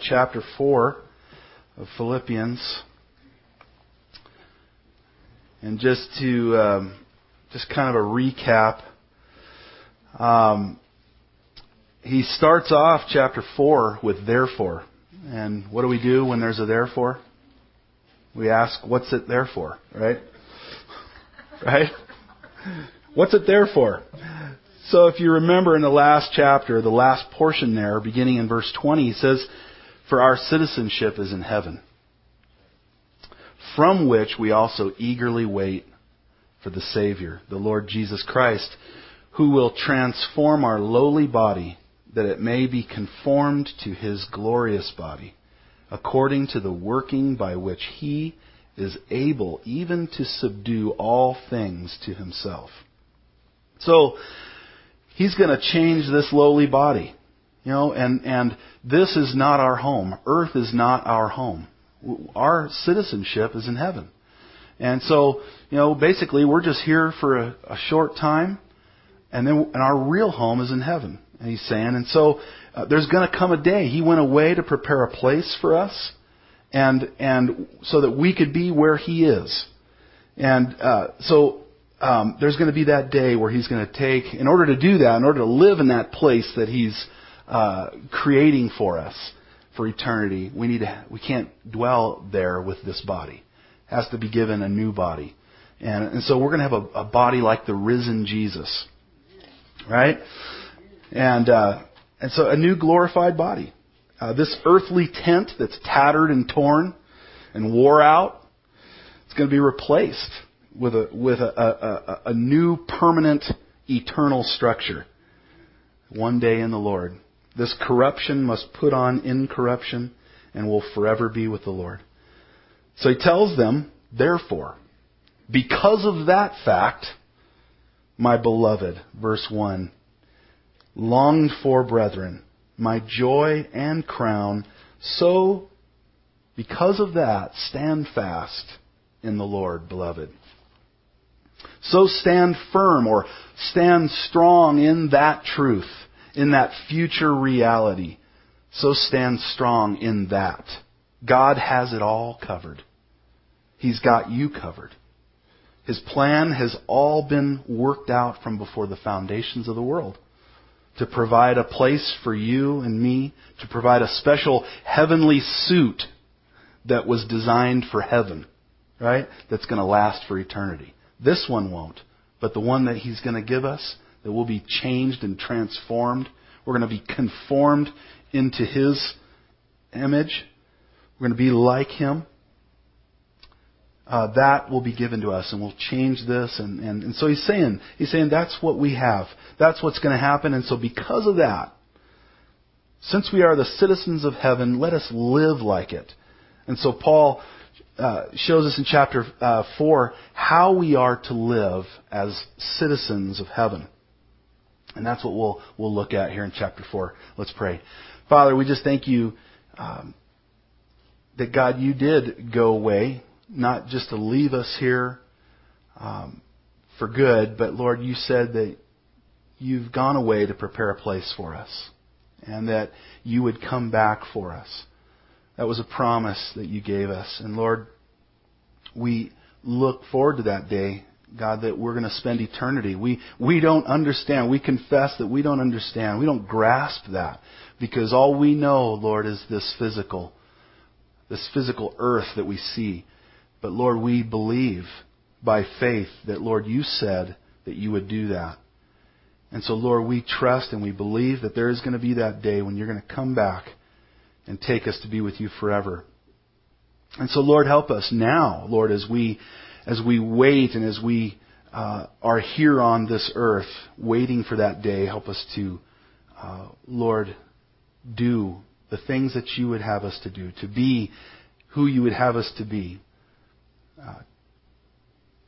chapter 4 of Philippians. And just to, um, just kind of a recap, um, he starts off chapter 4 with therefore. And what do we do when there's a therefore? We ask, what's it there for? Right? Right? What's it there for? So if you remember in the last chapter, the last portion there, beginning in verse 20, he says, For our citizenship is in heaven, from which we also eagerly wait for the Savior, the Lord Jesus Christ, who will transform our lowly body that it may be conformed to his glorious body, according to the working by which he is able even to subdue all things to himself. So, he's going to change this lowly body. You know, and, and this is not our home. Earth is not our home. Our citizenship is in heaven. And so, you know, basically we're just here for a, a short time, and then and our real home is in heaven. And he's saying, and so uh, there's going to come a day. He went away to prepare a place for us, and and so that we could be where he is. And uh, so um, there's going to be that day where he's going to take, in order to do that, in order to live in that place that he's uh, creating for us for eternity, we need to, we can't dwell there with this body. It has to be given a new body. And, and so we're going to have a, a body like the risen Jesus. Right? And, uh, and so a new glorified body. Uh, this earthly tent that's tattered and torn and wore out, it's going to be replaced with a, with a, a, a, new permanent eternal structure. One day in the Lord. This corruption must put on incorruption and will forever be with the Lord. So he tells them, therefore, because of that fact, my beloved, verse 1, longed for brethren, my joy and crown, so because of that, stand fast in the Lord, beloved. So stand firm or stand strong in that truth, in that future reality. So stand strong in that. God has it all covered. He's got you covered. His plan has all been worked out from before the foundations of the world to provide a place for you and me, to provide a special heavenly suit that was designed for heaven, right? That's going to last for eternity. This one won't. But the one that He's going to give us, that will be changed and transformed, we're going to be conformed into His image. We're going to be like Him. Uh, that will be given to us, and we'll change this. And, and, and so he's saying, he's saying that's what we have. That's what's going to happen. And so because of that, since we are the citizens of heaven, let us live like it. And so Paul uh, shows us in chapter uh, 4 how we are to live as citizens of heaven. And that's what we'll, we'll look at here in chapter 4. Let's pray. Father, we just thank you um, that, God, you did go away, not just to leave us here um, for good, but, Lord, you said that you've gone away to prepare a place for us and that you would come back for us. That was a promise that you gave us. And Lord, we look forward to that day, God, that we're going to spend eternity. We, we don't understand. We confess that we don't understand. We don't grasp that because all we know, Lord, is this physical, this physical earth that we see. But Lord, we believe by faith that, Lord, you said that you would do that. And so, Lord, we trust and we believe that there is going to be that day when you're going to come back and take us to be with you forever. And so, Lord, help us now, Lord, as we as we wait and as we uh, are here on this earth, waiting for that day. Help us to, uh, Lord, do the things that you would have us to do, to be who you would have us to be. Uh,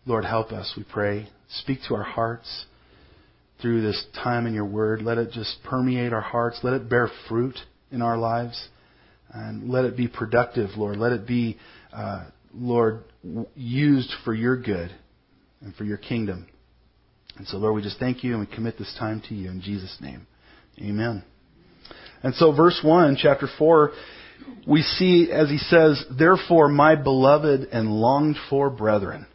Lord, help us, we pray. Speak to our hearts through this time in your word. Let it just permeate our hearts. Let it bear fruit in our lives. And let it be productive, Lord. Let it be, uh, Lord, used for your good and for your kingdom. And so, Lord, we just thank you and we commit this time to you in Jesus' name. Amen. And so, verse 1, chapter 4, we see, as he says, Therefore, my beloved and longed for brethren,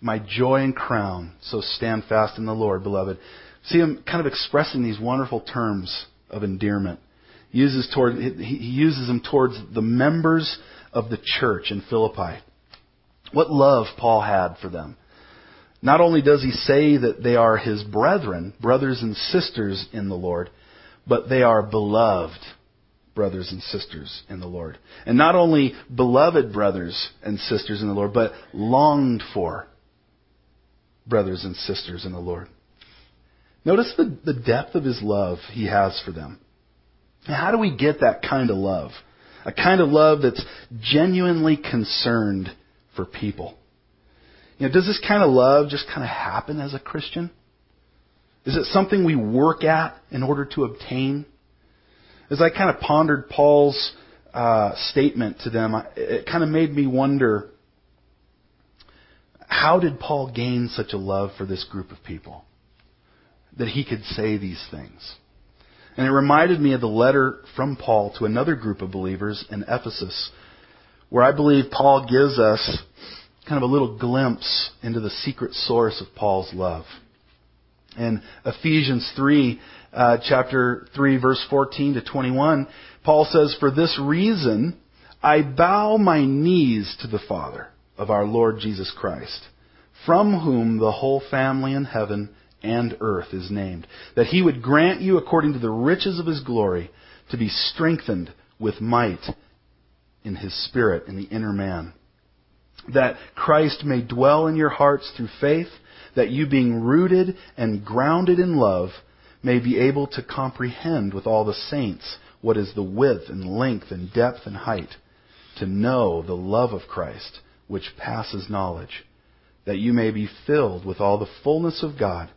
my joy and crown, so stand fast in the Lord, beloved. See him kind of expressing these wonderful terms of endearment. He uses, toward, he uses them towards the members of the church in Philippi. What love Paul had for them. Not only does he say that they are his brethren, brothers and sisters in the Lord, but they are beloved brothers and sisters in the Lord. And not only beloved brothers and sisters in the Lord, but longed for brothers and sisters in the Lord. Notice the, the depth of his love he has for them. how do we get that kind of love? A kind of love that's genuinely concerned for people. You know, does this kind of love just kind of happen as a Christian? Is it something we work at in order to obtain? As I kind of pondered Paul's uh, statement to them, it kind of made me wonder how did Paul gain such a love for this group of people that he could say these things? And it reminded me of the letter from Paul to another group of believers in Ephesus, where I believe Paul gives us kind of a little glimpse into the secret source of Paul's love. In Ephesians 3, uh, chapter 3, verse 14 to 21, Paul says, For this reason, I bow my knees to the Father of our Lord Jesus Christ, from whom the whole family in heaven and earth is named, that he would grant you, according to the riches of his glory, to be strengthened with might in his spirit in the inner man, that Christ may dwell in your hearts through faith, that you being rooted and grounded in love, may be able to comprehend with all the saints what is the width and length and depth and height, to know the love of Christ, which passes knowledge, that you may be filled with all the fullness of God.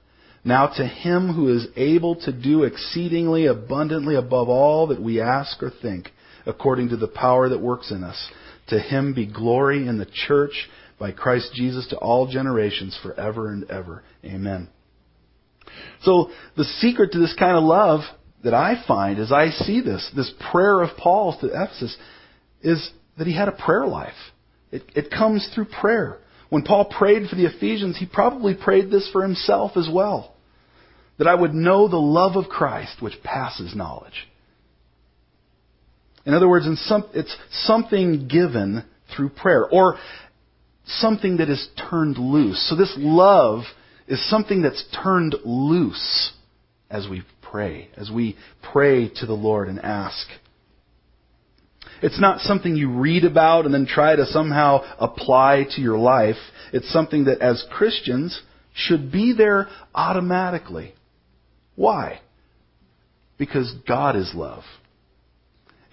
Now to him who is able to do exceedingly abundantly above all that we ask or think, according to the power that works in us, to him be glory in the church by Christ Jesus to all generations forever and ever. Amen. So the secret to this kind of love that I find as I see this, this prayer of Paul's to Ephesus, is that he had a prayer life. It, it comes through prayer. When Paul prayed for the Ephesians, he probably prayed this for himself as well. That I would know the love of Christ which passes knowledge. In other words, some, it's something given through prayer, or something that is turned loose. So this love is something that's turned loose as we pray, as we pray to the Lord and ask. It's not something you read about and then try to somehow apply to your life. It's something that as Christians should be there automatically. Why? Because God is love.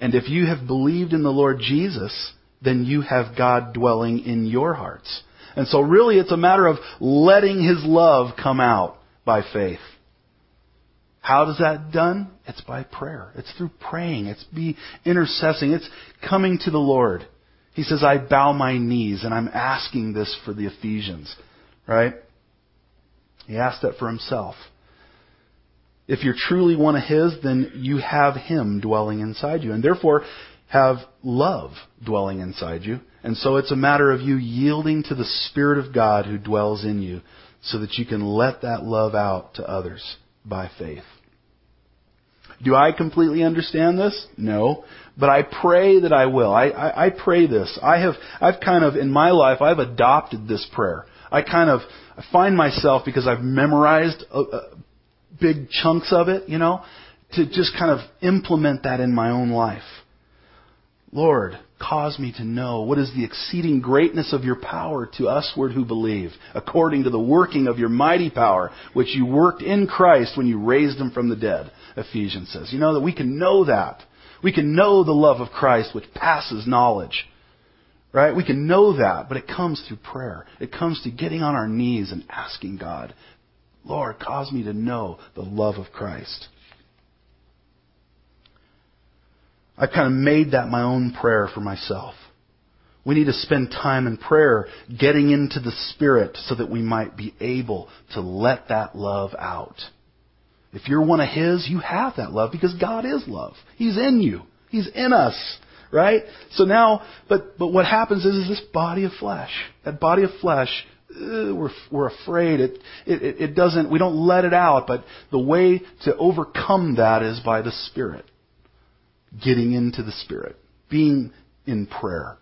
And if you have believed in the Lord Jesus, then you have God dwelling in your hearts. And so really it's a matter of letting His love come out by faith. How does that done? It's by prayer. It's through praying. It's be intercessing. It's coming to the Lord. He says, I bow my knees and I'm asking this for the Ephesians. Right? He asked that for himself. If you're truly one of His, then you have Him dwelling inside you. And therefore, have love dwelling inside you. And so it's a matter of you yielding to the Spirit of God who dwells in you so that you can let that love out to others by faith. Do I completely understand this? No. But I pray that I will. I, I, I, pray this. I have, I've kind of, in my life, I've adopted this prayer. I kind of I find myself, because I've memorized uh, uh, big chunks of it, you know, to just kind of implement that in my own life. Lord, cause me to know what is the exceeding greatness of your power to usward who believe, according to the working of your mighty power, which you worked in Christ when you raised him from the dead, Ephesians says. You know that we can know that. We can know the love of Christ which passes knowledge. Right? We can know that, but it comes through prayer. It comes to getting on our knees and asking God, Lord, cause me to know the love of Christ. I've kind of made that my own prayer for myself. We need to spend time in prayer getting into the Spirit so that we might be able to let that love out. If you're one of His, you have that love because God is love. He's in you. He's in us. right? So now, but, but what happens is, is this body of flesh, that body of flesh, Eh, we're, we're afraid. It, it, it doesn't, we don't let it out, but the way to overcome that is by the Spirit. Getting into the Spirit. Being in prayer.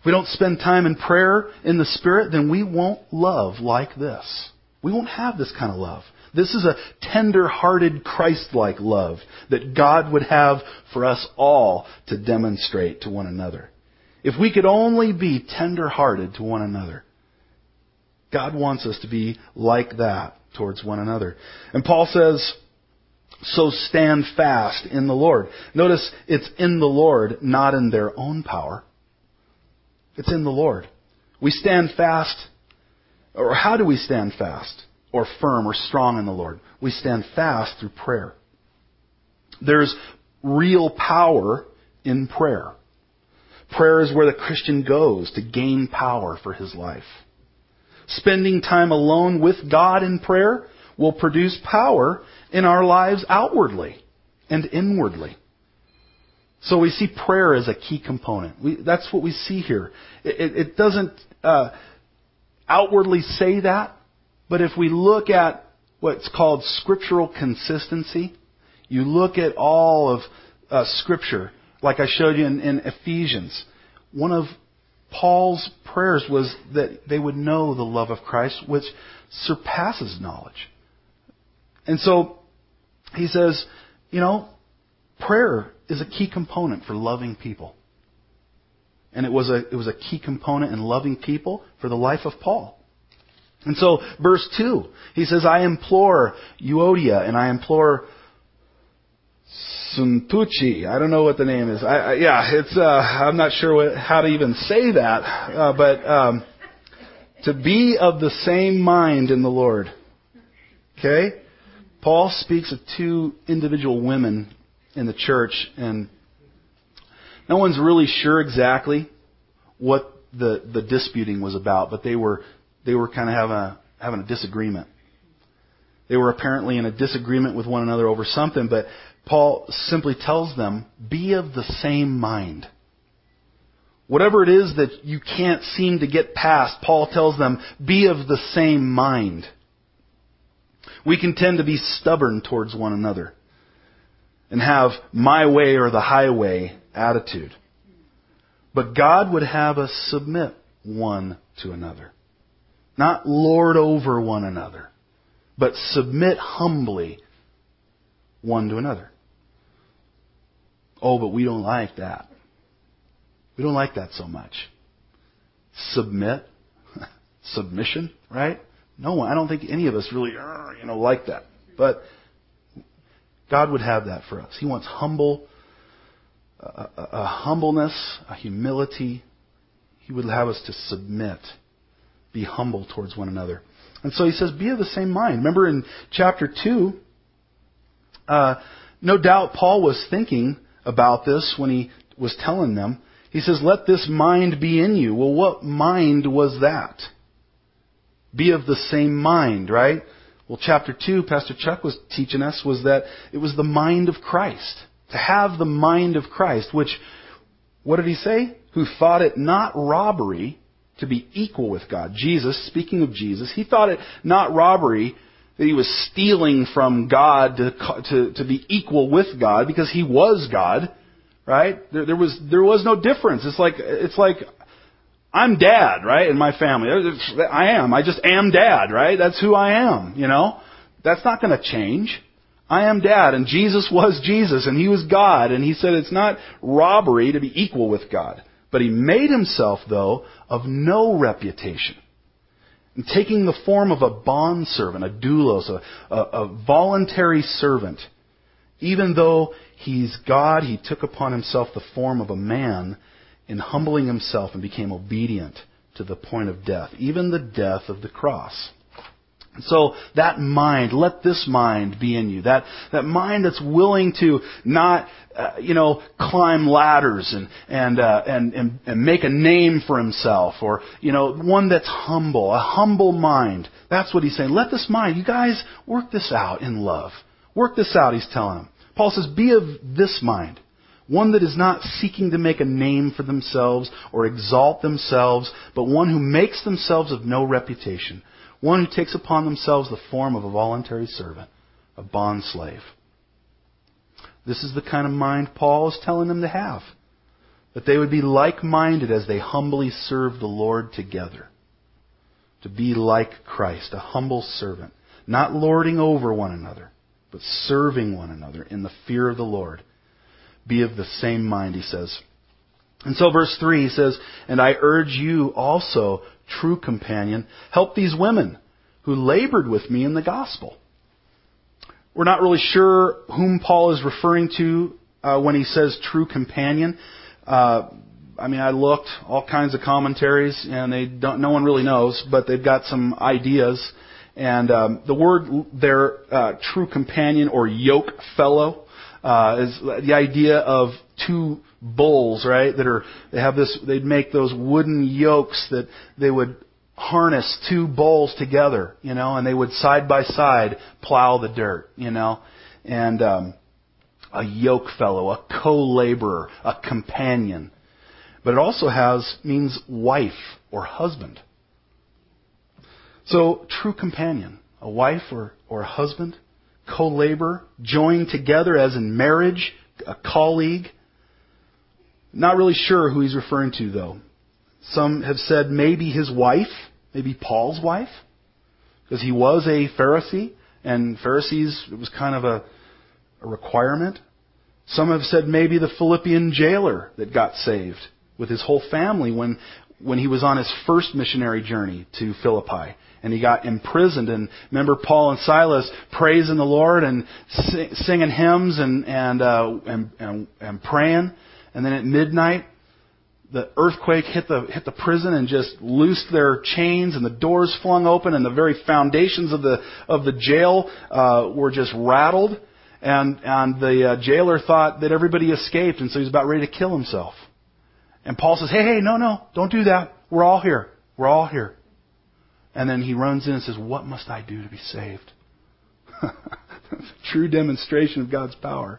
If we don't spend time in prayer in the Spirit, then we won't love like this. We won't have this kind of love. This is a tender-hearted, Christ-like love that God would have for us all to demonstrate to one another. If we could only be tender-hearted to one another. God wants us to be like that towards one another. And Paul says, so stand fast in the Lord. Notice it's in the Lord, not in their own power. It's in the Lord. We stand fast, or how do we stand fast, or firm, or strong in the Lord? We stand fast through prayer. There's real power in prayer. Prayer is where the Christian goes to gain power for his life. Spending time alone with God in prayer will produce power in our lives outwardly and inwardly. So we see prayer as a key component. We, that's what we see here. It, it, doesn't uh, outwardly say that, but if we look at what's called scriptural consistency, you look at all of uh, Scripture, like I showed you in, in Ephesians. One of Paul's prayers was that they would know the love of Christ, which surpasses knowledge. And so he says, you know, prayer is a key component for loving people. And it was a, it was a key component in loving people for the life of Paul. And so, verse 2, he says, I implore Euodia and I implore Suntuchi. I don't know what the name is. I, I, yeah, it's, uh, I'm not sure what, how to even say that. Uh, but, um, to be of the same mind in the Lord. Okay? Paul speaks of two individual women in the church, and no one's really sure exactly what the, the disputing was about, but they were they were kind of having a, having a disagreement. They were apparently in a disagreement with one another over something, but Paul simply tells them, be of the same mind. Whatever it is that you can't seem to get past, Paul tells them, be of the same mind. We can tend to be stubborn towards one another and have my way or the highway attitude. But God would have us submit one to another. Not lord over one another, but submit humbly one to another. Oh, but we don't like that. We don't like that so much. Submit, submission, right? No one. I don't think any of us really, you know, like that. But God would have that for us. He wants humble, a, a, a humbleness, a humility. He would have us to submit, be humble towards one another. And so he says, be of the same mind. Remember in chapter 2, uh, no doubt Paul was thinking about this when he was telling them. He says, let this mind be in you. Well, what mind was that? Be of the same mind, right? Well, chapter 2, Pastor Chuck was teaching us, was that it was the mind of Christ. To have the mind of Christ, which, what did he say? Who thought it not robbery to be equal with God. Jesus, speaking of Jesus, he thought it not robbery that he was stealing from God to, to, to be equal with God because he was God, right? There, there was, there was no difference. It's like, it's like I'm dad, right, in my family. I am. I just am dad, right? That's who I am, you know? That's not going to change. I am dad, and Jesus was Jesus, and he was God, and he said it's not robbery to be equal with God. But he made himself, though, of no reputation. And taking the form of a bondservant, a doulos, a, a, a voluntary servant, even though he's God, he took upon himself the form of a man in humbling himself and became obedient to the point of death, even the death of the cross. So that mind, let this mind be in you. That that mind that's willing to not, uh, you know, climb ladders and and, uh, and and and make a name for himself, or you know, one that's humble, a humble mind. That's what he's saying. Let this mind, you guys, work this out in love. Work this out. He's telling them. Paul says, be of this mind. one that is not seeking to make a name for themselves or exalt themselves, but one who makes themselves of no reputation, one who takes upon themselves the form of a voluntary servant, a bond slave. This is the kind of mind Paul is telling them to have. That they would be like minded as they humbly serve the Lord together. To be like Christ, a humble servant, not lording over one another, but serving one another in the fear of the Lord be of the same mind, he says. And so verse 3 he says, And I urge you also, true companion, help these women who labored with me in the gospel. We're not really sure whom Paul is referring to uh, when he says true companion. Uh, I mean, I looked all kinds of commentaries, and they don't. No one really knows, but they've got some ideas. And um, the word there, uh, true companion or yoke fellow, uh, is the idea of two bulls, right? That are they have this. They'd make those wooden yokes that they would harness two bulls together, you know, and they would side by side plow the dirt, you know, and um, a yoke fellow, a co-laborer, a companion. But it also has means wife or husband. So true companion, a wife or, or a husband co-labor, joined together as in marriage, a colleague. Not really sure who he's referring to though. Some have said maybe his wife, maybe Paul's wife, because he was a Pharisee, and Pharisees, it was kind of a, a requirement. Some have said maybe the Philippian jailer that got saved with his whole family when, when he was on his first missionary journey to Philippi and he got imprisoned. And remember Paul and Silas praising the Lord and sing, singing hymns and and, uh, and and and praying. And then at midnight, the earthquake hit the hit the prison and just loosed their chains, and the doors flung open, and the very foundations of the of the jail uh, were just rattled. And and the uh, jailer thought that everybody escaped, and so he was about ready to kill himself. And Paul says, "Hey, hey, no, no, don't do that. We're all here. We're all here." And then he runs in and says, What must I do to be saved? True demonstration of God's power.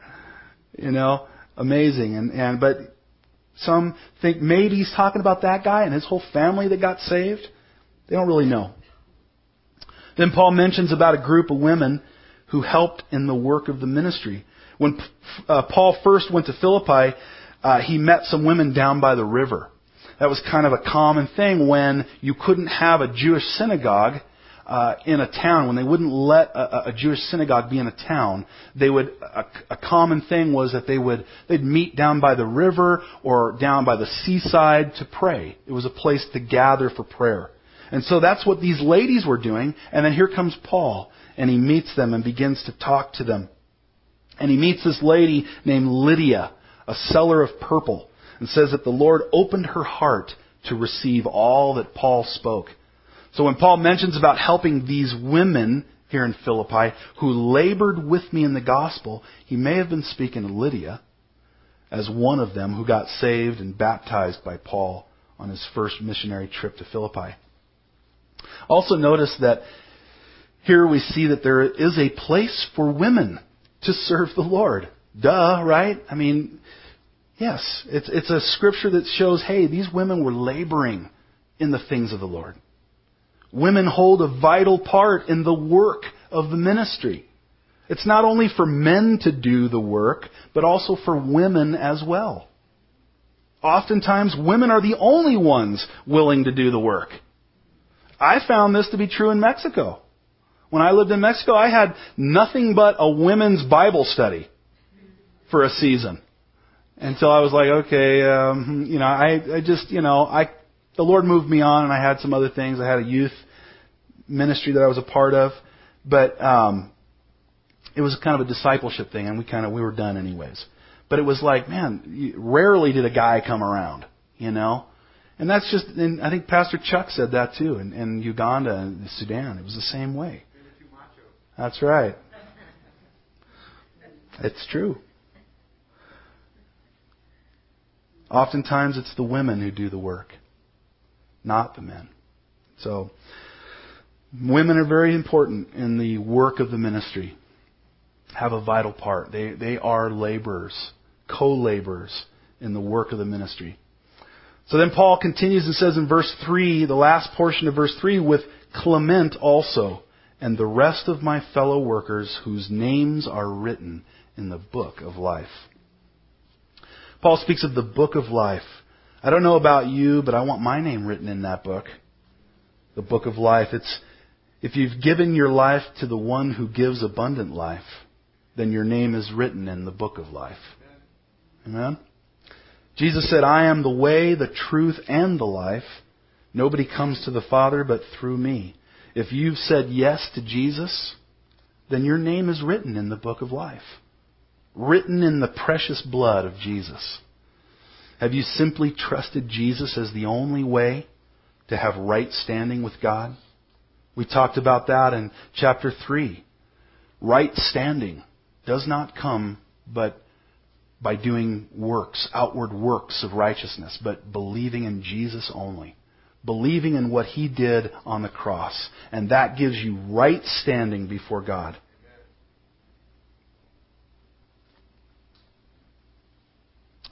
You know, amazing. And, and, but some think maybe he's talking about that guy and his whole family that got saved. They don't really know. Then Paul mentions about a group of women who helped in the work of the ministry. When uh, Paul first went to Philippi, uh, he met some women down by the river. That was kind of a common thing when you couldn't have a Jewish synagogue uh, in a town. When they wouldn't let a, a Jewish synagogue be in a town, they would. A, a common thing was that they would they'd meet down by the river or down by the seaside to pray. It was a place to gather for prayer. And so that's what these ladies were doing. And then here comes Paul, and he meets them and begins to talk to them. And he meets this lady named Lydia, a seller of purple and says that the Lord opened her heart to receive all that Paul spoke. So when Paul mentions about helping these women here in Philippi who labored with me in the gospel, he may have been speaking to Lydia as one of them who got saved and baptized by Paul on his first missionary trip to Philippi. Also notice that here we see that there is a place for women to serve the Lord. Duh, right? I mean, Yes, it's, it's a scripture that shows, hey, these women were laboring in the things of the Lord. Women hold a vital part in the work of the ministry. It's not only for men to do the work, but also for women as well. Oftentimes, women are the only ones willing to do the work. I found this to be true in Mexico. When I lived in Mexico, I had nothing but a women's Bible study for a season until I was like, okay, um, you know, I, I just, you know, I, the Lord moved me on, and I had some other things. I had a youth ministry that I was a part of, but um, it was kind of a discipleship thing, and we kind of we were done anyways. But it was like, man, rarely did a guy come around, you know. And that's just, and I think Pastor Chuck said that too in, in Uganda and Sudan. It was the same way. That's right. It's true. Oftentimes it's the women who do the work, not the men. So, women are very important in the work of the ministry, have a vital part. They, they are laborers co-laborers in the work of the ministry. So then Paul continues and says in verse 3, the last portion of verse 3, with Clement also, and the rest of my fellow workers whose names are written in the book of life. Paul speaks of the book of life. I don't know about you, but I want my name written in that book. The book of life. It's, if you've given your life to the one who gives abundant life, then your name is written in the book of life. Amen? Jesus said, I am the way, the truth, and the life. Nobody comes to the Father but through me. If you've said yes to Jesus, then your name is written in the book of life. Written in the precious blood of Jesus. Have you simply trusted Jesus as the only way to have right standing with God? We talked about that in chapter 3. Right standing does not come but by doing works, outward works of righteousness, but believing in Jesus only. Believing in what He did on the cross. And that gives you right standing before God.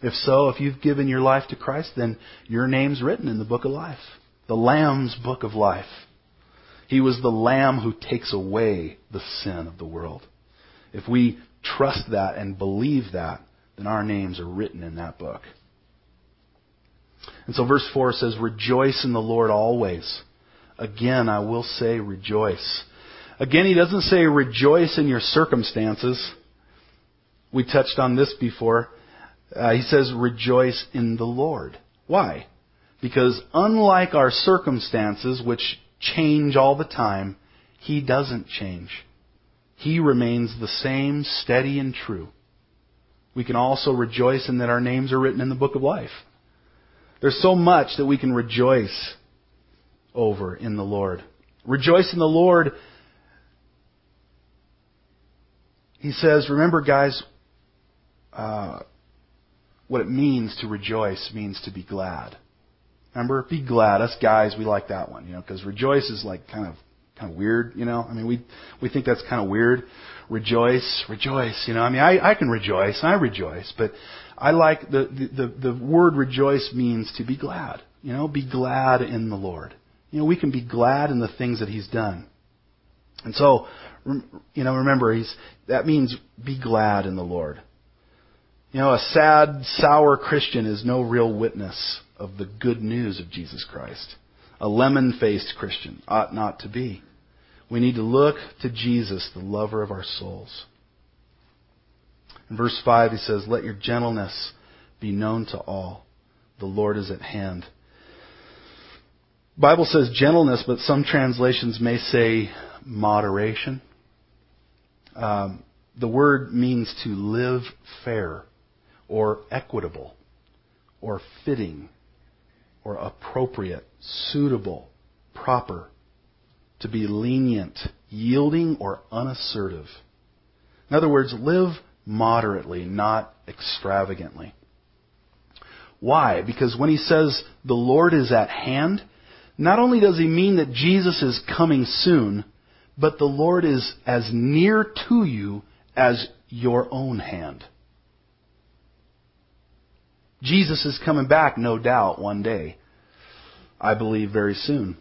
If so, if you've given your life to Christ, then your name's written in the book of life. The Lamb's book of life. He was the Lamb who takes away the sin of the world. If we trust that and believe that, then our names are written in that book. And so verse 4 says, Rejoice in the Lord always. Again, I will say rejoice. Again, he doesn't say rejoice in your circumstances. We touched on this before. Uh, he says rejoice in the Lord. Why? Because unlike our circumstances, which change all the time, he doesn't change. He remains the same, steady and true. We can also rejoice in that our names are written in the book of life. There's so much that we can rejoice over in the Lord. Rejoice in the Lord. He says, remember, guys, uh, what it means to rejoice means to be glad. Remember, be glad. Us guys, we like that one, you know, because rejoice is like kind of kind of weird, you know. I mean, we we think that's kind of weird. Rejoice, rejoice, you know. I mean, I I can rejoice, I rejoice, but I like the the the word rejoice means to be glad. You know, be glad in the Lord. You know, we can be glad in the things that He's done. And so, you know, remember, He's that means be glad in the Lord. You know, a sad, sour Christian is no real witness of the good news of Jesus Christ. A lemon faced Christian ought not to be. We need to look to Jesus, the lover of our souls. In verse 5, he says, Let your gentleness be known to all. The Lord is at hand. Bible says gentleness, but some translations may say moderation. Um, the word means to live fair, or equitable, or fitting, or appropriate, suitable, proper to be lenient, yielding, or unassertive. In other words, live moderately, not extravagantly. Why? Because when he says the Lord is at hand, not only does he mean that Jesus is coming soon, but the Lord is as near to you as your own hand. Jesus is coming back, no doubt, one day. I believe very soon.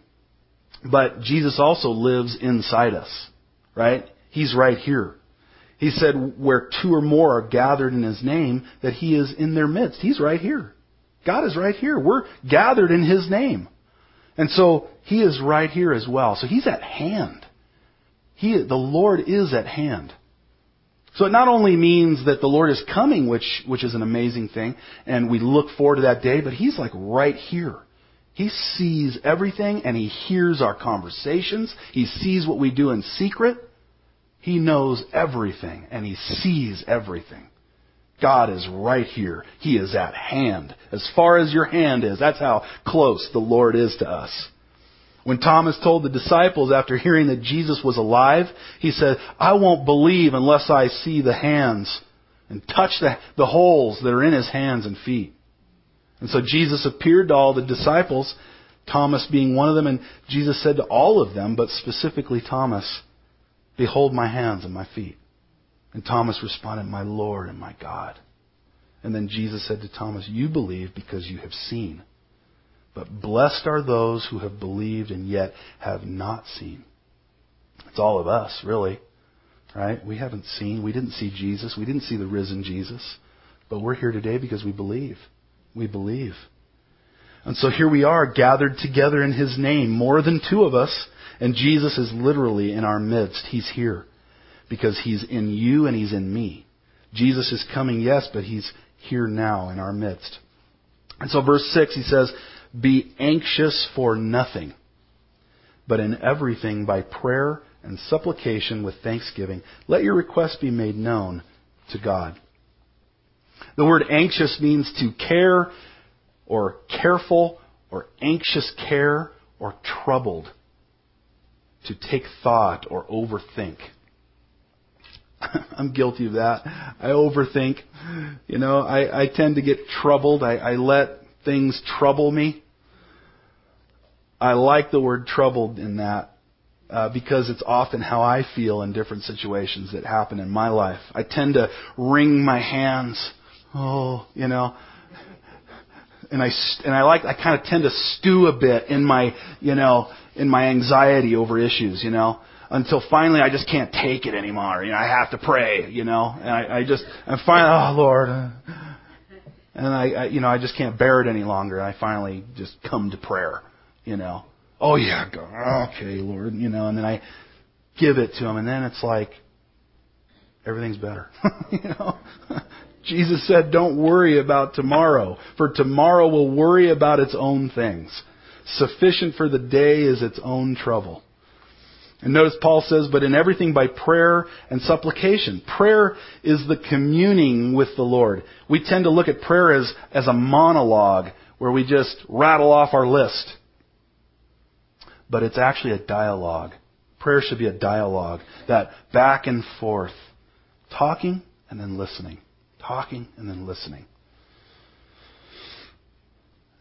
But Jesus also lives inside us, right? He's right here. He said, where two or more are gathered in His name, that He is in their midst. He's right here. God is right here. We're gathered in His name. And so, He is right here as well. So He's at hand. He, the Lord is at hand. So it not only means that the Lord is coming, which, which is an amazing thing, and we look forward to that day, but He's like right here. He sees everything and he hears our conversations. He sees what we do in secret. He knows everything and he sees everything. God is right here. He is at hand. As far as your hand is, that's how close the Lord is to us. When Thomas told the disciples after hearing that Jesus was alive, he said, I won't believe unless I see the hands and touch the, the holes that are in his hands and feet. And so Jesus appeared to all the disciples, Thomas being one of them, and Jesus said to all of them, but specifically Thomas, Behold my hands and my feet. And Thomas responded, My Lord and my God. And then Jesus said to Thomas, You believe because you have seen. But blessed are those who have believed and yet have not seen. It's all of us, really. Right? We haven't seen, we didn't see Jesus, we didn't see the risen Jesus. But we're here today because we believe. We believe. And so here we are, gathered together in His name, more than two of us, and Jesus is literally in our midst. He's here because He's in you and He's in me. Jesus is coming, yes, but He's here now in our midst. And so verse 6, He says, Be anxious for nothing, but in everything by prayer and supplication with thanksgiving, let your requests be made known to God. The word anxious means to care or careful or anxious care or troubled. To take thought or overthink. I'm guilty of that. I overthink. You know, I, I tend to get troubled. I, I let things trouble me. I like the word troubled in that uh, because it's often how I feel in different situations that happen in my life. I tend to wring my hands. Oh, you know, and I and I like I kind of tend to stew a bit in my you know in my anxiety over issues. You know, until finally I just can't take it anymore. You know, I have to pray. You know, and I, I just I'm finally oh Lord. And I, I, you know, I just can't bear it any longer. And I finally just come to prayer, you know. Oh yeah, go, okay, Lord, you know, and then I give it to him, and then it's like everything's better, you know. Jesus said, "Don't worry about tomorrow, for tomorrow will worry about its own things. Sufficient for the day is its own trouble." And notice Paul says, but in everything by prayer and supplication. Prayer is the communing with the Lord. We tend to look at prayer as, as a monologue where we just rattle off our list but it's actually a dialogue. Prayer should be a dialogue, that back and forth, talking and then listening, talking and then listening.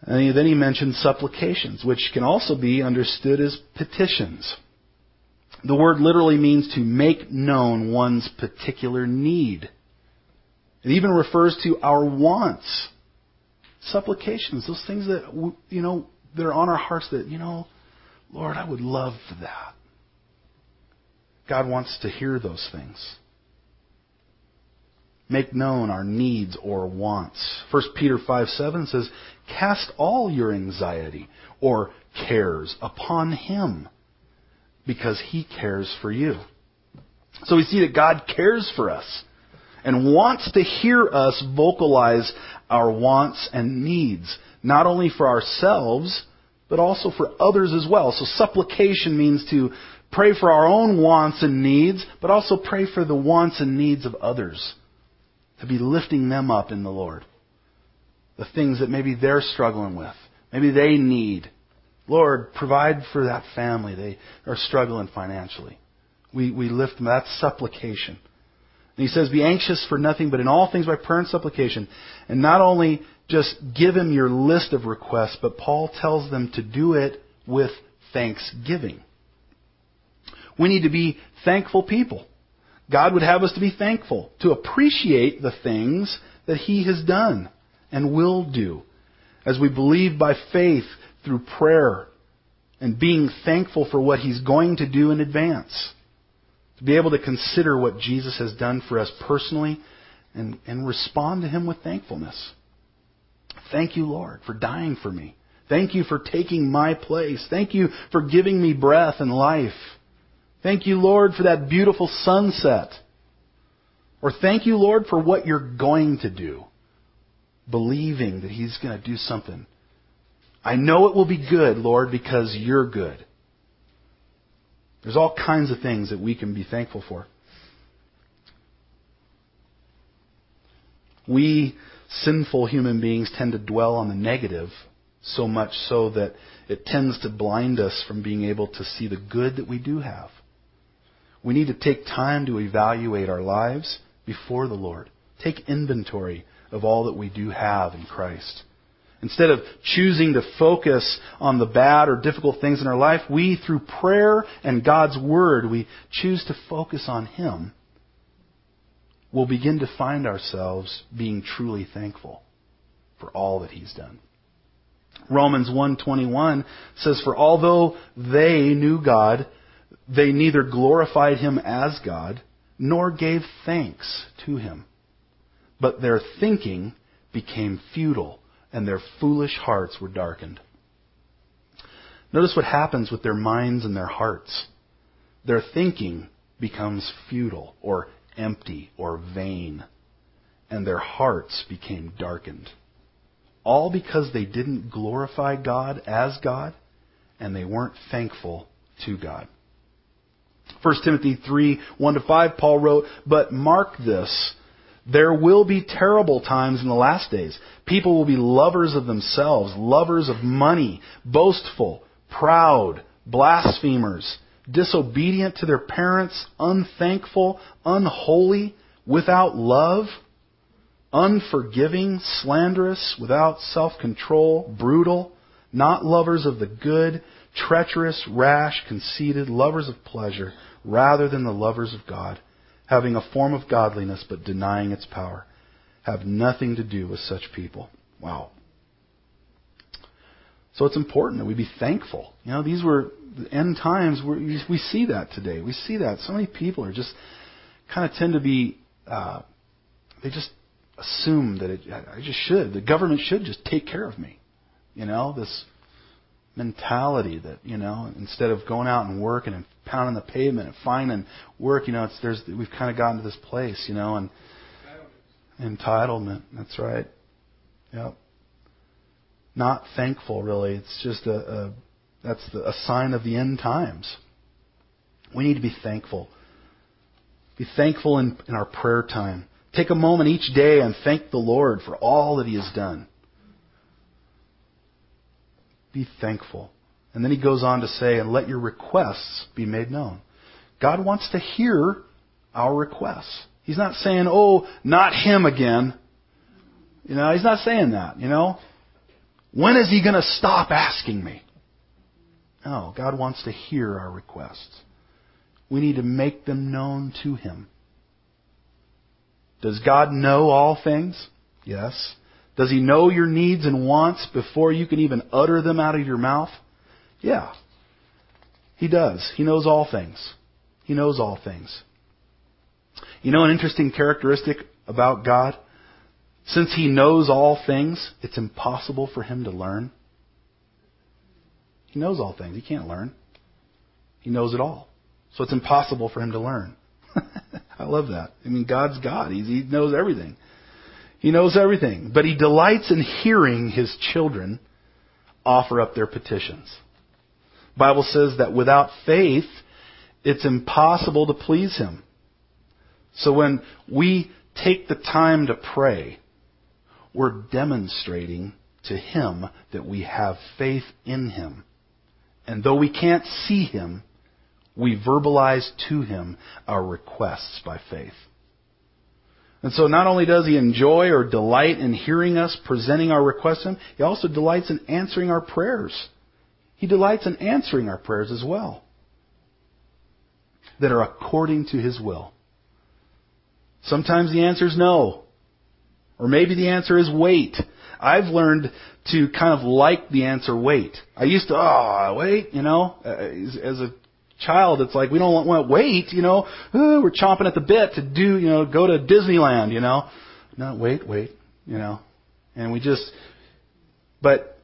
And then he mentions supplications, which can also be understood as petitions. The word literally means to make known one's particular need. It even refers to our wants. Supplications, those things that, you know, that are on our hearts that, you know, Lord, I would love that. God wants to hear those things. Make known our needs or wants. 1 Peter 5 7 says, Cast all your anxiety or cares upon Him because He cares for you. So we see that God cares for us and wants to hear us vocalize our wants and needs, not only for ourselves, but also for others as well. So supplication means to pray for our own wants and needs, but also pray for the wants and needs of others. To be lifting them up in the Lord. The things that maybe they're struggling with. Maybe they need. Lord, provide for that family. They are struggling financially. We, we lift them. That's supplication. And he says, Be anxious for nothing, but in all things by prayer and supplication. And not only just give him your list of requests, but Paul tells them to do it with thanksgiving. We need to be thankful people. God would have us to be thankful, to appreciate the things that he has done and will do. As we believe by faith through prayer and being thankful for what he's going to do in advance. To be able to consider what Jesus has done for us personally and, and respond to him with thankfulness. Thank you, Lord, for dying for me. Thank you for taking my place. Thank you for giving me breath and life. Thank you, Lord, for that beautiful sunset. Or thank you, Lord, for what you're going to do. Believing that He's going to do something. I know it will be good, Lord, because you're good. There's all kinds of things that we can be thankful for. We sinful human beings tend to dwell on the negative so much so that it tends to blind us from being able to see the good that we do have. We need to take time to evaluate our lives before the Lord. Take inventory of all that we do have in Christ. Instead of choosing to focus on the bad or difficult things in our life, we, through prayer and God's Word, we choose to focus on Him we'll begin to find ourselves being truly thankful for all that he's done. Romans 1:21 says for although they knew God, they neither glorified him as God nor gave thanks to him. But their thinking became futile and their foolish hearts were darkened. Notice what happens with their minds and their hearts. Their thinking becomes futile or empty or vain, and their hearts became darkened. All because they didn't glorify God as God, and they weren't thankful to God. 1 Timothy 3, 1 to 5, Paul wrote, But mark this, there will be terrible times in the last days. People will be lovers of themselves, lovers of money, boastful, proud, blasphemers, disobedient to their parents, unthankful, unholy, without love, unforgiving, slanderous, without self-control, brutal, not lovers of the good, treacherous, rash, conceited, lovers of pleasure, rather than the lovers of God, having a form of godliness but denying its power. Have nothing to do with such people. Wow. So it's important that we be thankful. You know, these were the end times. We, we see that today. We see that. So many people are just kind of tend to be, uh, they just assume that it, I just should. The government should just take care of me. You know, this mentality that you know instead of going out and working and pounding the pavement and finding work, you know, it's there's we've kind of gotten to this place, you know, and entitlement. That's right. Yep. Not thankful, really. It's just a, a that's the, a sign of the end times. We need to be thankful. Be thankful in, in our prayer time. Take a moment each day and thank the Lord for all that He has done. Be thankful. And then he goes on to say, and let your requests be made known. God wants to hear our requests. He's not saying, oh, not him again. You know, he's not saying that, you know. When is he going to stop asking me? No, God wants to hear our requests. We need to make them known to him. Does God know all things? Yes. Does He know your needs and wants before you can even utter them out of your mouth? Yeah. He does. He knows all things. He knows all things. You know an interesting characteristic about God? Since He knows all things, it's impossible for Him to learn. He knows all things. He can't learn. He knows it all. So it's impossible for Him to learn. I love that. I mean, God's God. He's, he knows everything. He knows everything, but he delights in hearing his children offer up their petitions. Bible says that without faith, it's impossible to please him. So when we take the time to pray, we're demonstrating to him that we have faith in him. And though we can't see him, we verbalize to him our requests by faith. And so not only does he enjoy or delight in hearing us presenting our requests to him, he also delights in answering our prayers. He delights in answering our prayers as well that are according to his will. Sometimes the answer is no. Or maybe the answer is wait. I've learned to kind of like the answer wait. I used to, oh, wait, you know, uh, as a child, it's like we don't want to wait, you know. Ooh, we're chomping at the bit to do, you know, go to Disneyland, you know. No, wait, wait, you know. And we just, but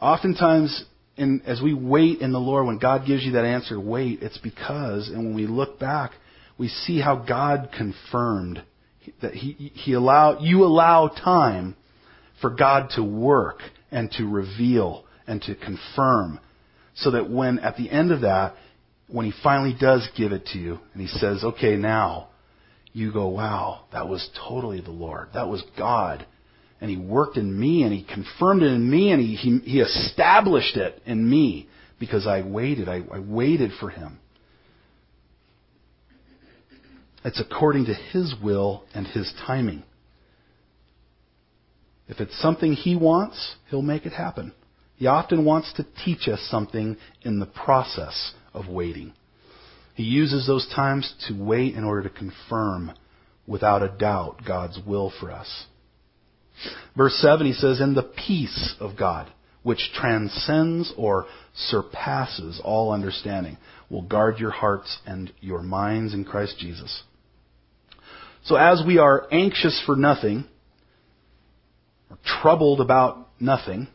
oftentimes, in, as we wait in the Lord, when God gives you that answer, wait, it's because, and when we look back, we see how God confirmed that He, he allow, you allow time for God to work and to reveal and to confirm so that when, at the end of that, when he finally does give it to you and he says, okay, now, you go, wow, that was totally the Lord. That was God. And he worked in me and he confirmed it in me and he, he, he established it in me because I waited. I, I waited for him. It's according to his will and his timing. If it's something he wants, he'll make it happen. He often wants to teach us something in the process of waiting. He uses those times to wait in order to confirm without a doubt God's will for us. Verse 7, he says, And the peace of God, which transcends or surpasses all understanding, will guard your hearts and your minds in Christ Jesus. So as we are anxious for nothing, or troubled about nothing,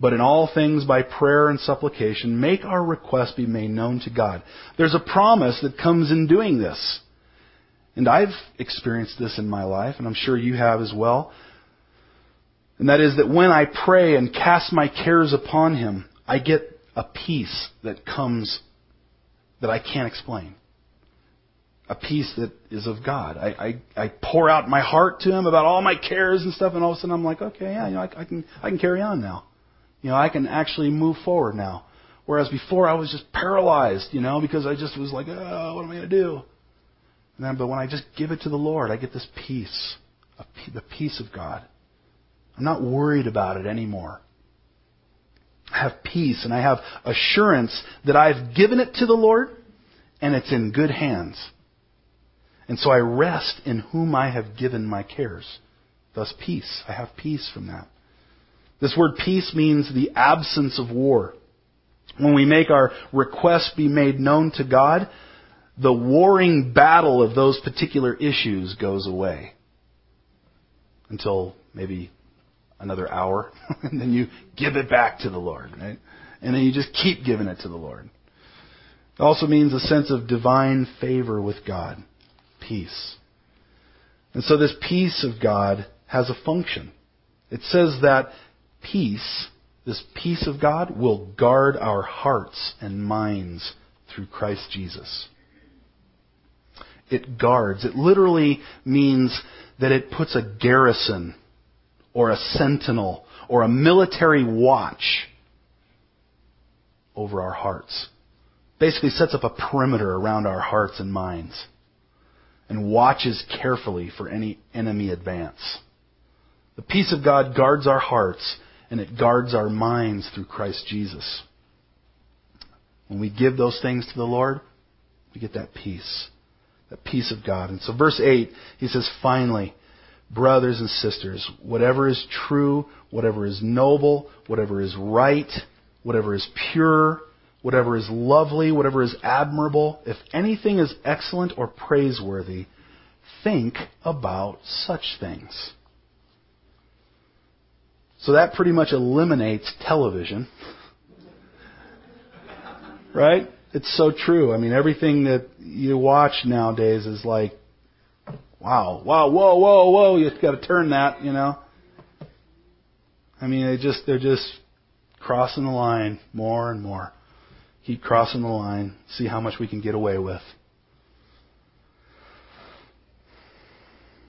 but in all things by prayer and supplication, make our request be made known to God. There's a promise that comes in doing this. And I've experienced this in my life, and I'm sure you have as well. And that is that when I pray and cast my cares upon Him, I get a peace that comes that I can't explain. A peace that is of God. I, I, I pour out my heart to Him about all my cares and stuff, and all of a sudden I'm like, okay, yeah, you know, I, I can I can carry on now. You know, I can actually move forward now. Whereas before I was just paralyzed, you know, because I just was like, oh, what am I going to do? But when I just give it to the Lord, I get this peace, the peace of God. I'm not worried about it anymore. I have peace and I have assurance that I've given it to the Lord and it's in good hands. And so I rest in whom I have given my cares. Thus, peace. I have peace from that. This word peace means the absence of war. When we make our requests be made known to God, the warring battle of those particular issues goes away. Until maybe another hour, and then you give it back to the Lord, right? And then you just keep giving it to the Lord. It also means a sense of divine favor with God, peace. And so this peace of God has a function. It says that peace, this peace of God, will guard our hearts and minds through Christ Jesus. It guards. It literally means that it puts a garrison or a sentinel or a military watch over our hearts. Basically sets up a perimeter around our hearts and minds and watches carefully for any enemy advance. The peace of God guards our hearts and it guards our minds through Christ Jesus. When we give those things to the Lord, we get that peace. That peace of God. And so verse 8, he says, finally, brothers and sisters, whatever is true, whatever is noble, whatever is right, whatever is pure, whatever is lovely, whatever is admirable, if anything is excellent or praiseworthy, think about such things. So that pretty much eliminates television. right? It's so true. I mean, everything that you watch nowadays is like Wow, wow, whoa, whoa, whoa, you got to turn that, you know. I mean, they just they're just crossing the line more and more. Keep crossing the line, see how much we can get away with.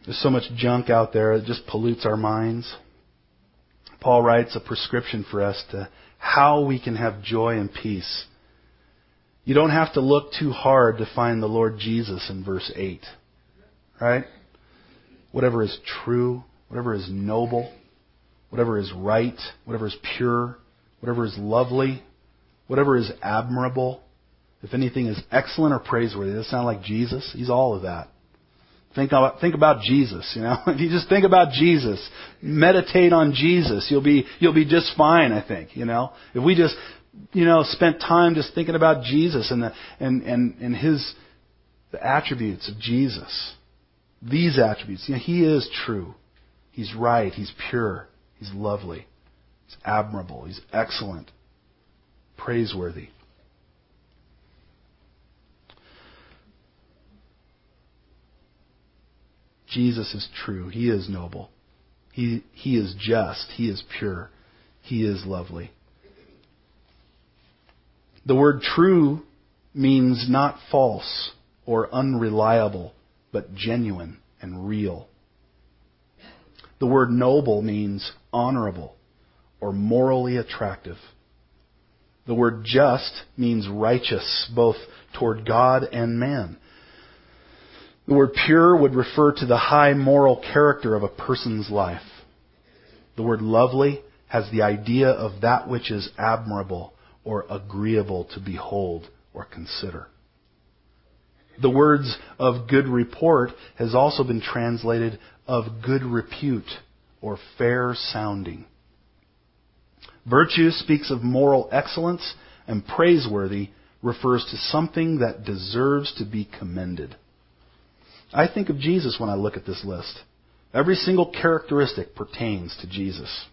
There's so much junk out there that just pollutes our minds. Paul writes a prescription for us to how we can have joy and peace. You don't have to look too hard to find the Lord Jesus in verse 8. Right? Whatever is true, whatever is noble, whatever is right, whatever is pure, whatever is lovely, whatever is admirable, if anything is excellent or praiseworthy, does that sound like Jesus? He's all of that. Think about, think about Jesus, you know. If you just think about Jesus, meditate on Jesus, you'll be, you'll be just fine, I think, you know. If we just, you know, spent time just thinking about Jesus and the, and, and, and his, the attributes of Jesus, these attributes. You know, he is true. He's right. He's pure. He's lovely. He's admirable. He's excellent. Praiseworthy. Jesus is true. He is noble. He, he is just. He is pure. He is lovely. The word true means not false or unreliable but genuine and real. The word noble means honorable or morally attractive. The word just means righteous, both toward God and man. The word pure would refer to the high moral character of a person's life. The word lovely has the idea of that which is admirable or agreeable to behold or consider. The words of good report has also been translated of good repute or fair sounding. Virtue speaks of moral excellence and praiseworthy refers to something that deserves to be commended. I think of Jesus when I look at this list. Every single characteristic pertains to Jesus.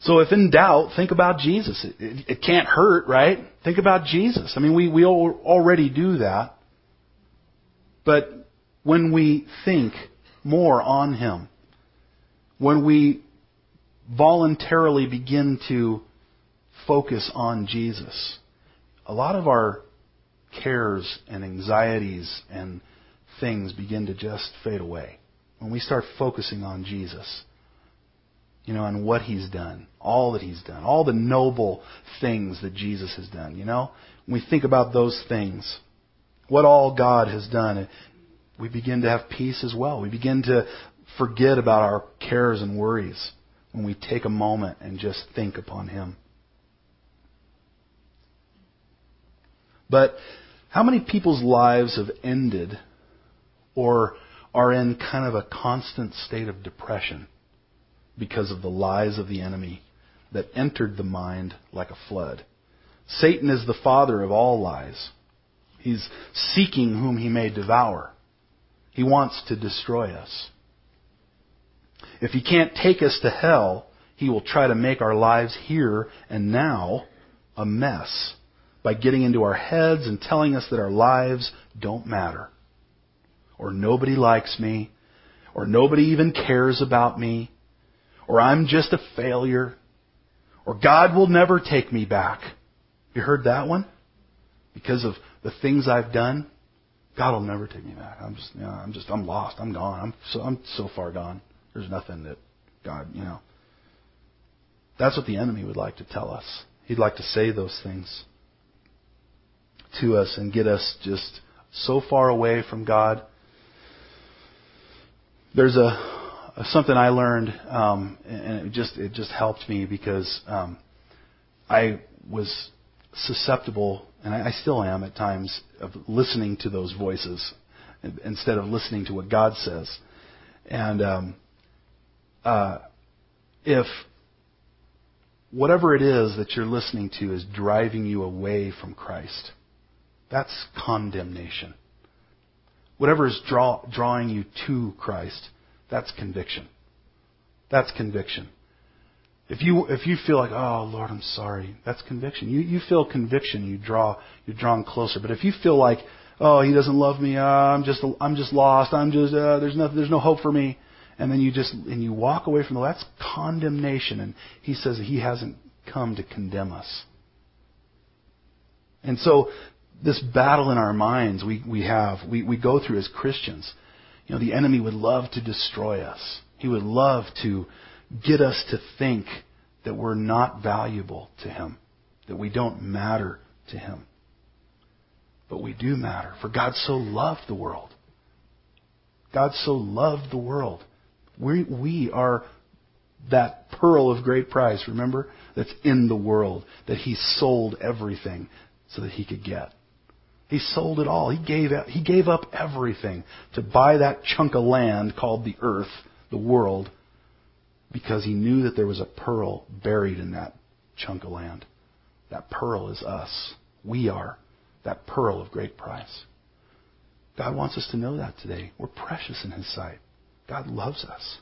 So if in doubt, think about Jesus. It, it, it, can't hurt, right? Think about Jesus. I mean, we, we already do that. But when we think more on Him, when we voluntarily begin to focus on Jesus, a lot of our cares and anxieties and things begin to just fade away. When we start focusing on Jesus, you know, and what He's done, all that He's done, all the noble things that Jesus has done, you know, when we think about those things, what all God has done, we begin to have peace as well. We begin to forget about our cares and worries when we take a moment and just think upon Him. But how many people's lives have ended or are in kind of a constant state of depression because of the lies of the enemy that entered the mind like a flood? Satan is the father of all lies. He's seeking whom he may devour. He wants to destroy us. If he can't take us to hell, he will try to make our lives here and now a mess by getting into our heads and telling us that our lives don't matter. Or nobody likes me. Or nobody even cares about me. Or I'm just a failure. Or God will never take me back. You heard that one? Because of the things I've done, God will never take me back. I'm just, you know, I'm just, I'm lost. I'm gone. I'm so, I'm so far gone. There's nothing that God, you know. That's what the enemy would like to tell us. He'd like to say those things to us and get us just so far away from God. There's a, a something I learned, um, and it just it just helped me because um, I was susceptible, and I, I still am at times, of listening to those voices instead of listening to what God says. And um, uh, if whatever it is that you're listening to is driving you away from Christ, that's condemnation. Whatever is draw, drawing you to Christ, that's conviction. That's conviction. If you if you feel like, oh Lord, I'm sorry, that's conviction. You you feel conviction, you draw you're drawn closer. But if you feel like, oh, He doesn't love me, uh, I'm just I'm just lost, I'm just uh, there's no there's no hope for me, and then you just and you walk away from the that's condemnation. And He says He hasn't come to condemn us. And so this battle in our minds we, we have, we, we go through as Christians. You know, the enemy would love to destroy us. He would love to get us to think that we're not valuable to him, that we don't matter to him. But we do matter, for God so loved the world. God so loved the world. We, we are that pearl of great price, remember? That's in the world, that He sold everything so that He could get. He sold it all. He gave, he gave up everything to buy that chunk of land called the earth, the world, because he knew that there was a pearl buried in that chunk of land. That pearl is us. We are that pearl of great price. God wants us to know that today. We're precious in His sight. God loves us.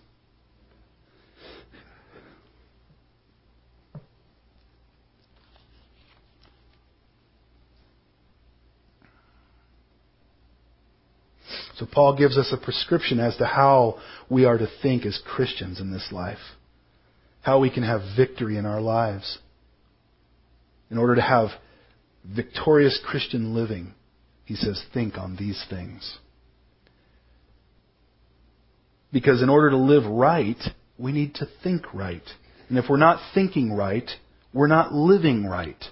So Paul gives us a prescription as to how we are to think as Christians in this life. How we can have victory in our lives. In order to have victorious Christian living, he says, think on these things. Because in order to live right, we need to think right. And if we're not thinking right, we're not living right.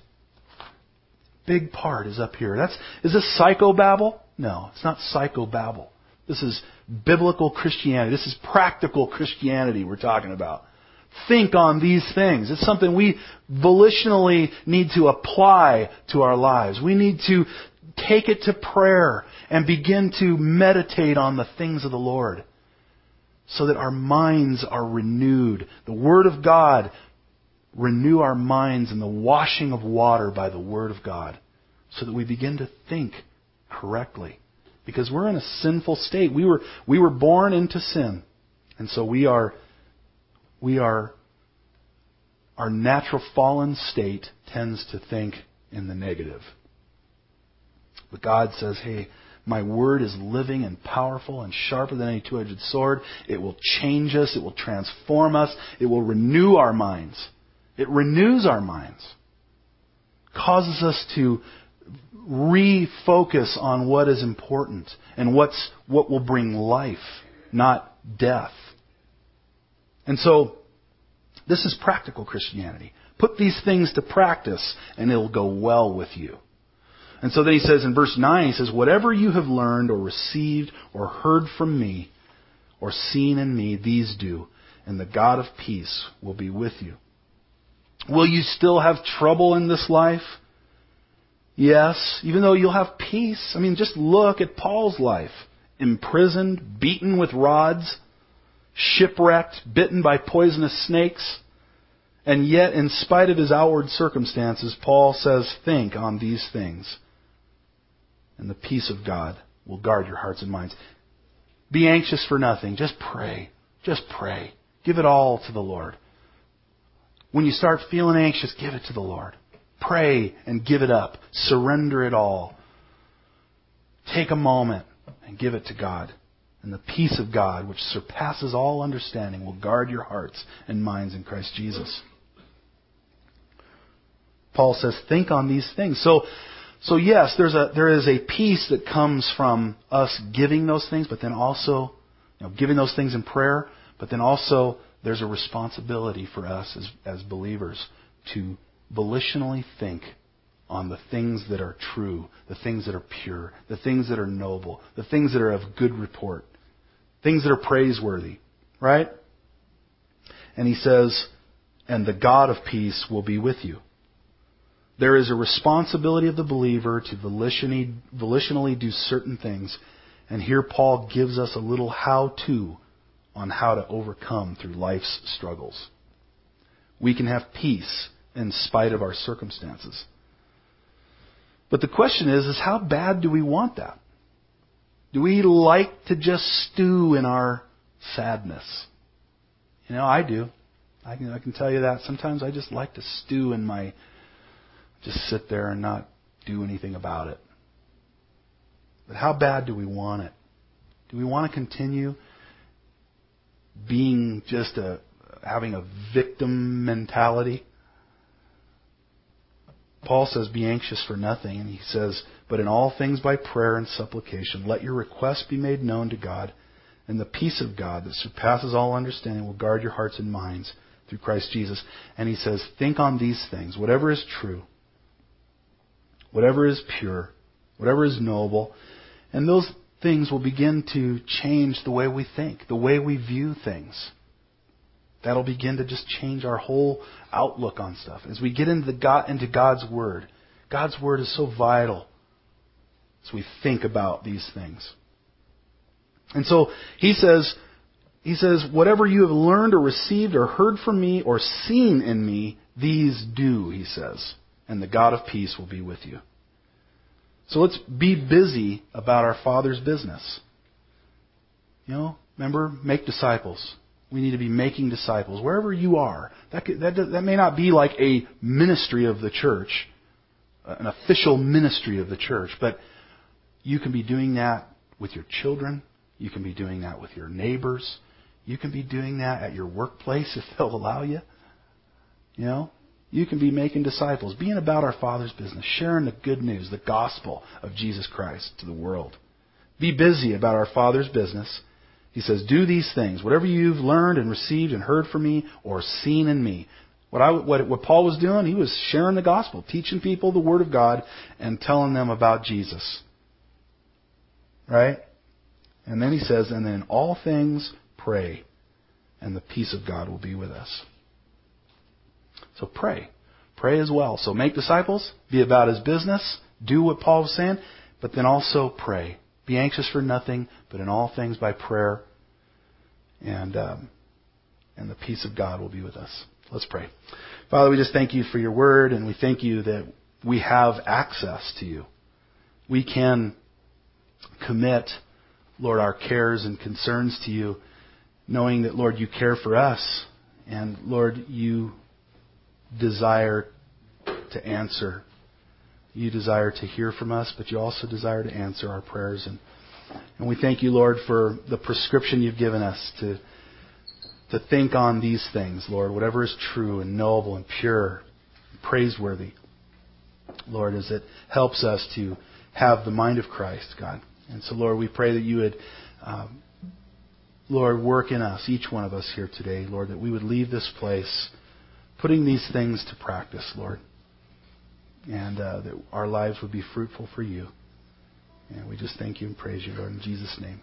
Big part is up here. That's is this psychobabble? No, it's not psychobabble. This is biblical Christianity. This is practical Christianity we're talking about. Think on these things. It's something we volitionally need to apply to our lives. We need to take it to prayer and begin to meditate on the things of the Lord so that our minds are renewed. The Word of God renew our minds in the washing of water by the Word of God so that we begin to think correctly. Because we're in a sinful state. We were, we were born into sin. And so we are, we are, our natural fallen state tends to think in the negative. But God says, hey, my word is living and powerful and sharper than any two edged sword. It will change us. It will transform us. It will renew our minds. It renews our minds. Causes us to refocus on what is important and what's, what will bring life, not death. And so, this is practical Christianity. Put these things to practice and it'll go well with you. And so then he says in verse 9, he says, Whatever you have learned or received or heard from me or seen in me, these do, and the God of peace will be with you. Will you still have trouble in this life? Yes, even though you'll have peace. I mean, just look at Paul's life. Imprisoned, beaten with rods, shipwrecked, bitten by poisonous snakes. And yet, in spite of his outward circumstances, Paul says, think on these things and the peace of God will guard your hearts and minds. Be anxious for nothing. Just pray. Just pray. Give it all to the Lord. When you start feeling anxious, give it to the Lord. Pray and give it up. Surrender it all. Take a moment and give it to God. And the peace of God, which surpasses all understanding, will guard your hearts and minds in Christ Jesus. Paul says, think on these things. So, so yes, there's a, there is a peace that comes from us giving those things, but then also, you know, giving those things in prayer, but then also there's a responsibility for us as, as believers to volitionally think on the things that are true, the things that are pure, the things that are noble, the things that are of good report, things that are praiseworthy, right? And he says, and the God of peace will be with you. There is a responsibility of the believer to volitionally, volitionally do certain things. And here Paul gives us a little how to on how to overcome through life's struggles. We can have peace in spite of our circumstances. But the question is, is how bad do we want that? Do we like to just stew in our sadness? You know, I do. I can, I can tell you that. Sometimes I just like to stew in my just sit there and not do anything about it. But how bad do we want it? Do we want to continue being just a having a victim mentality? Paul says, Be anxious for nothing. And he says, But in all things by prayer and supplication, let your requests be made known to God, and the peace of God that surpasses all understanding will guard your hearts and minds through Christ Jesus. And he says, Think on these things, whatever is true, whatever is pure, whatever is noble, and those things will begin to change the way we think, the way we view things. That'll begin to just change our whole outlook on stuff. As we get into, God, into God's Word, God's Word is so vital as we think about these things. And so he says, he says, whatever you have learned or received or heard from me or seen in me, these do, he says and the God of peace will be with you. So let's be busy about our Father's business. You know, remember, make disciples. We need to be making disciples wherever you are. That, could, that, that may not be like a ministry of the church, uh, an official ministry of the church, but you can be doing that with your children. You can be doing that with your neighbors. You can be doing that at your workplace if they'll allow you. You know, you can be making disciples, being about our Father's business, sharing the good news, the gospel of Jesus Christ to the world. Be busy about our Father's business. He says, Do these things, whatever you've learned and received and heard from me or seen in me. What, I, what, what Paul was doing, he was sharing the gospel, teaching people the Word of God, and telling them about Jesus. Right? And then he says, And then all things pray, and the peace of God will be with us. So pray. Pray as well. So make disciples, be about his business, do what Paul was saying, but then also pray. Be anxious for nothing, but in all things by prayer. And, um, and the peace of God will be with us. Let's pray. Father, we just thank you for your word, and we thank you that we have access to you. We can commit, Lord, our cares and concerns to you, knowing that, Lord, you care for us, and Lord, you desire to answer. You desire to hear from us, but you also desire to answer our prayers. And, and we thank you, Lord, for the prescription you've given us to, to think on these things, Lord, whatever is true and noble and pure, and praiseworthy. Lord, as it helps us to have the mind of Christ, God. And so, Lord, we pray that you would, um, Lord, work in us, each one of us here today, Lord, that we would leave this place putting these things to practice, Lord, and uh, that our lives would be fruitful for you. And we just thank you and praise you, Lord, in Jesus' name.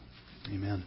Amen.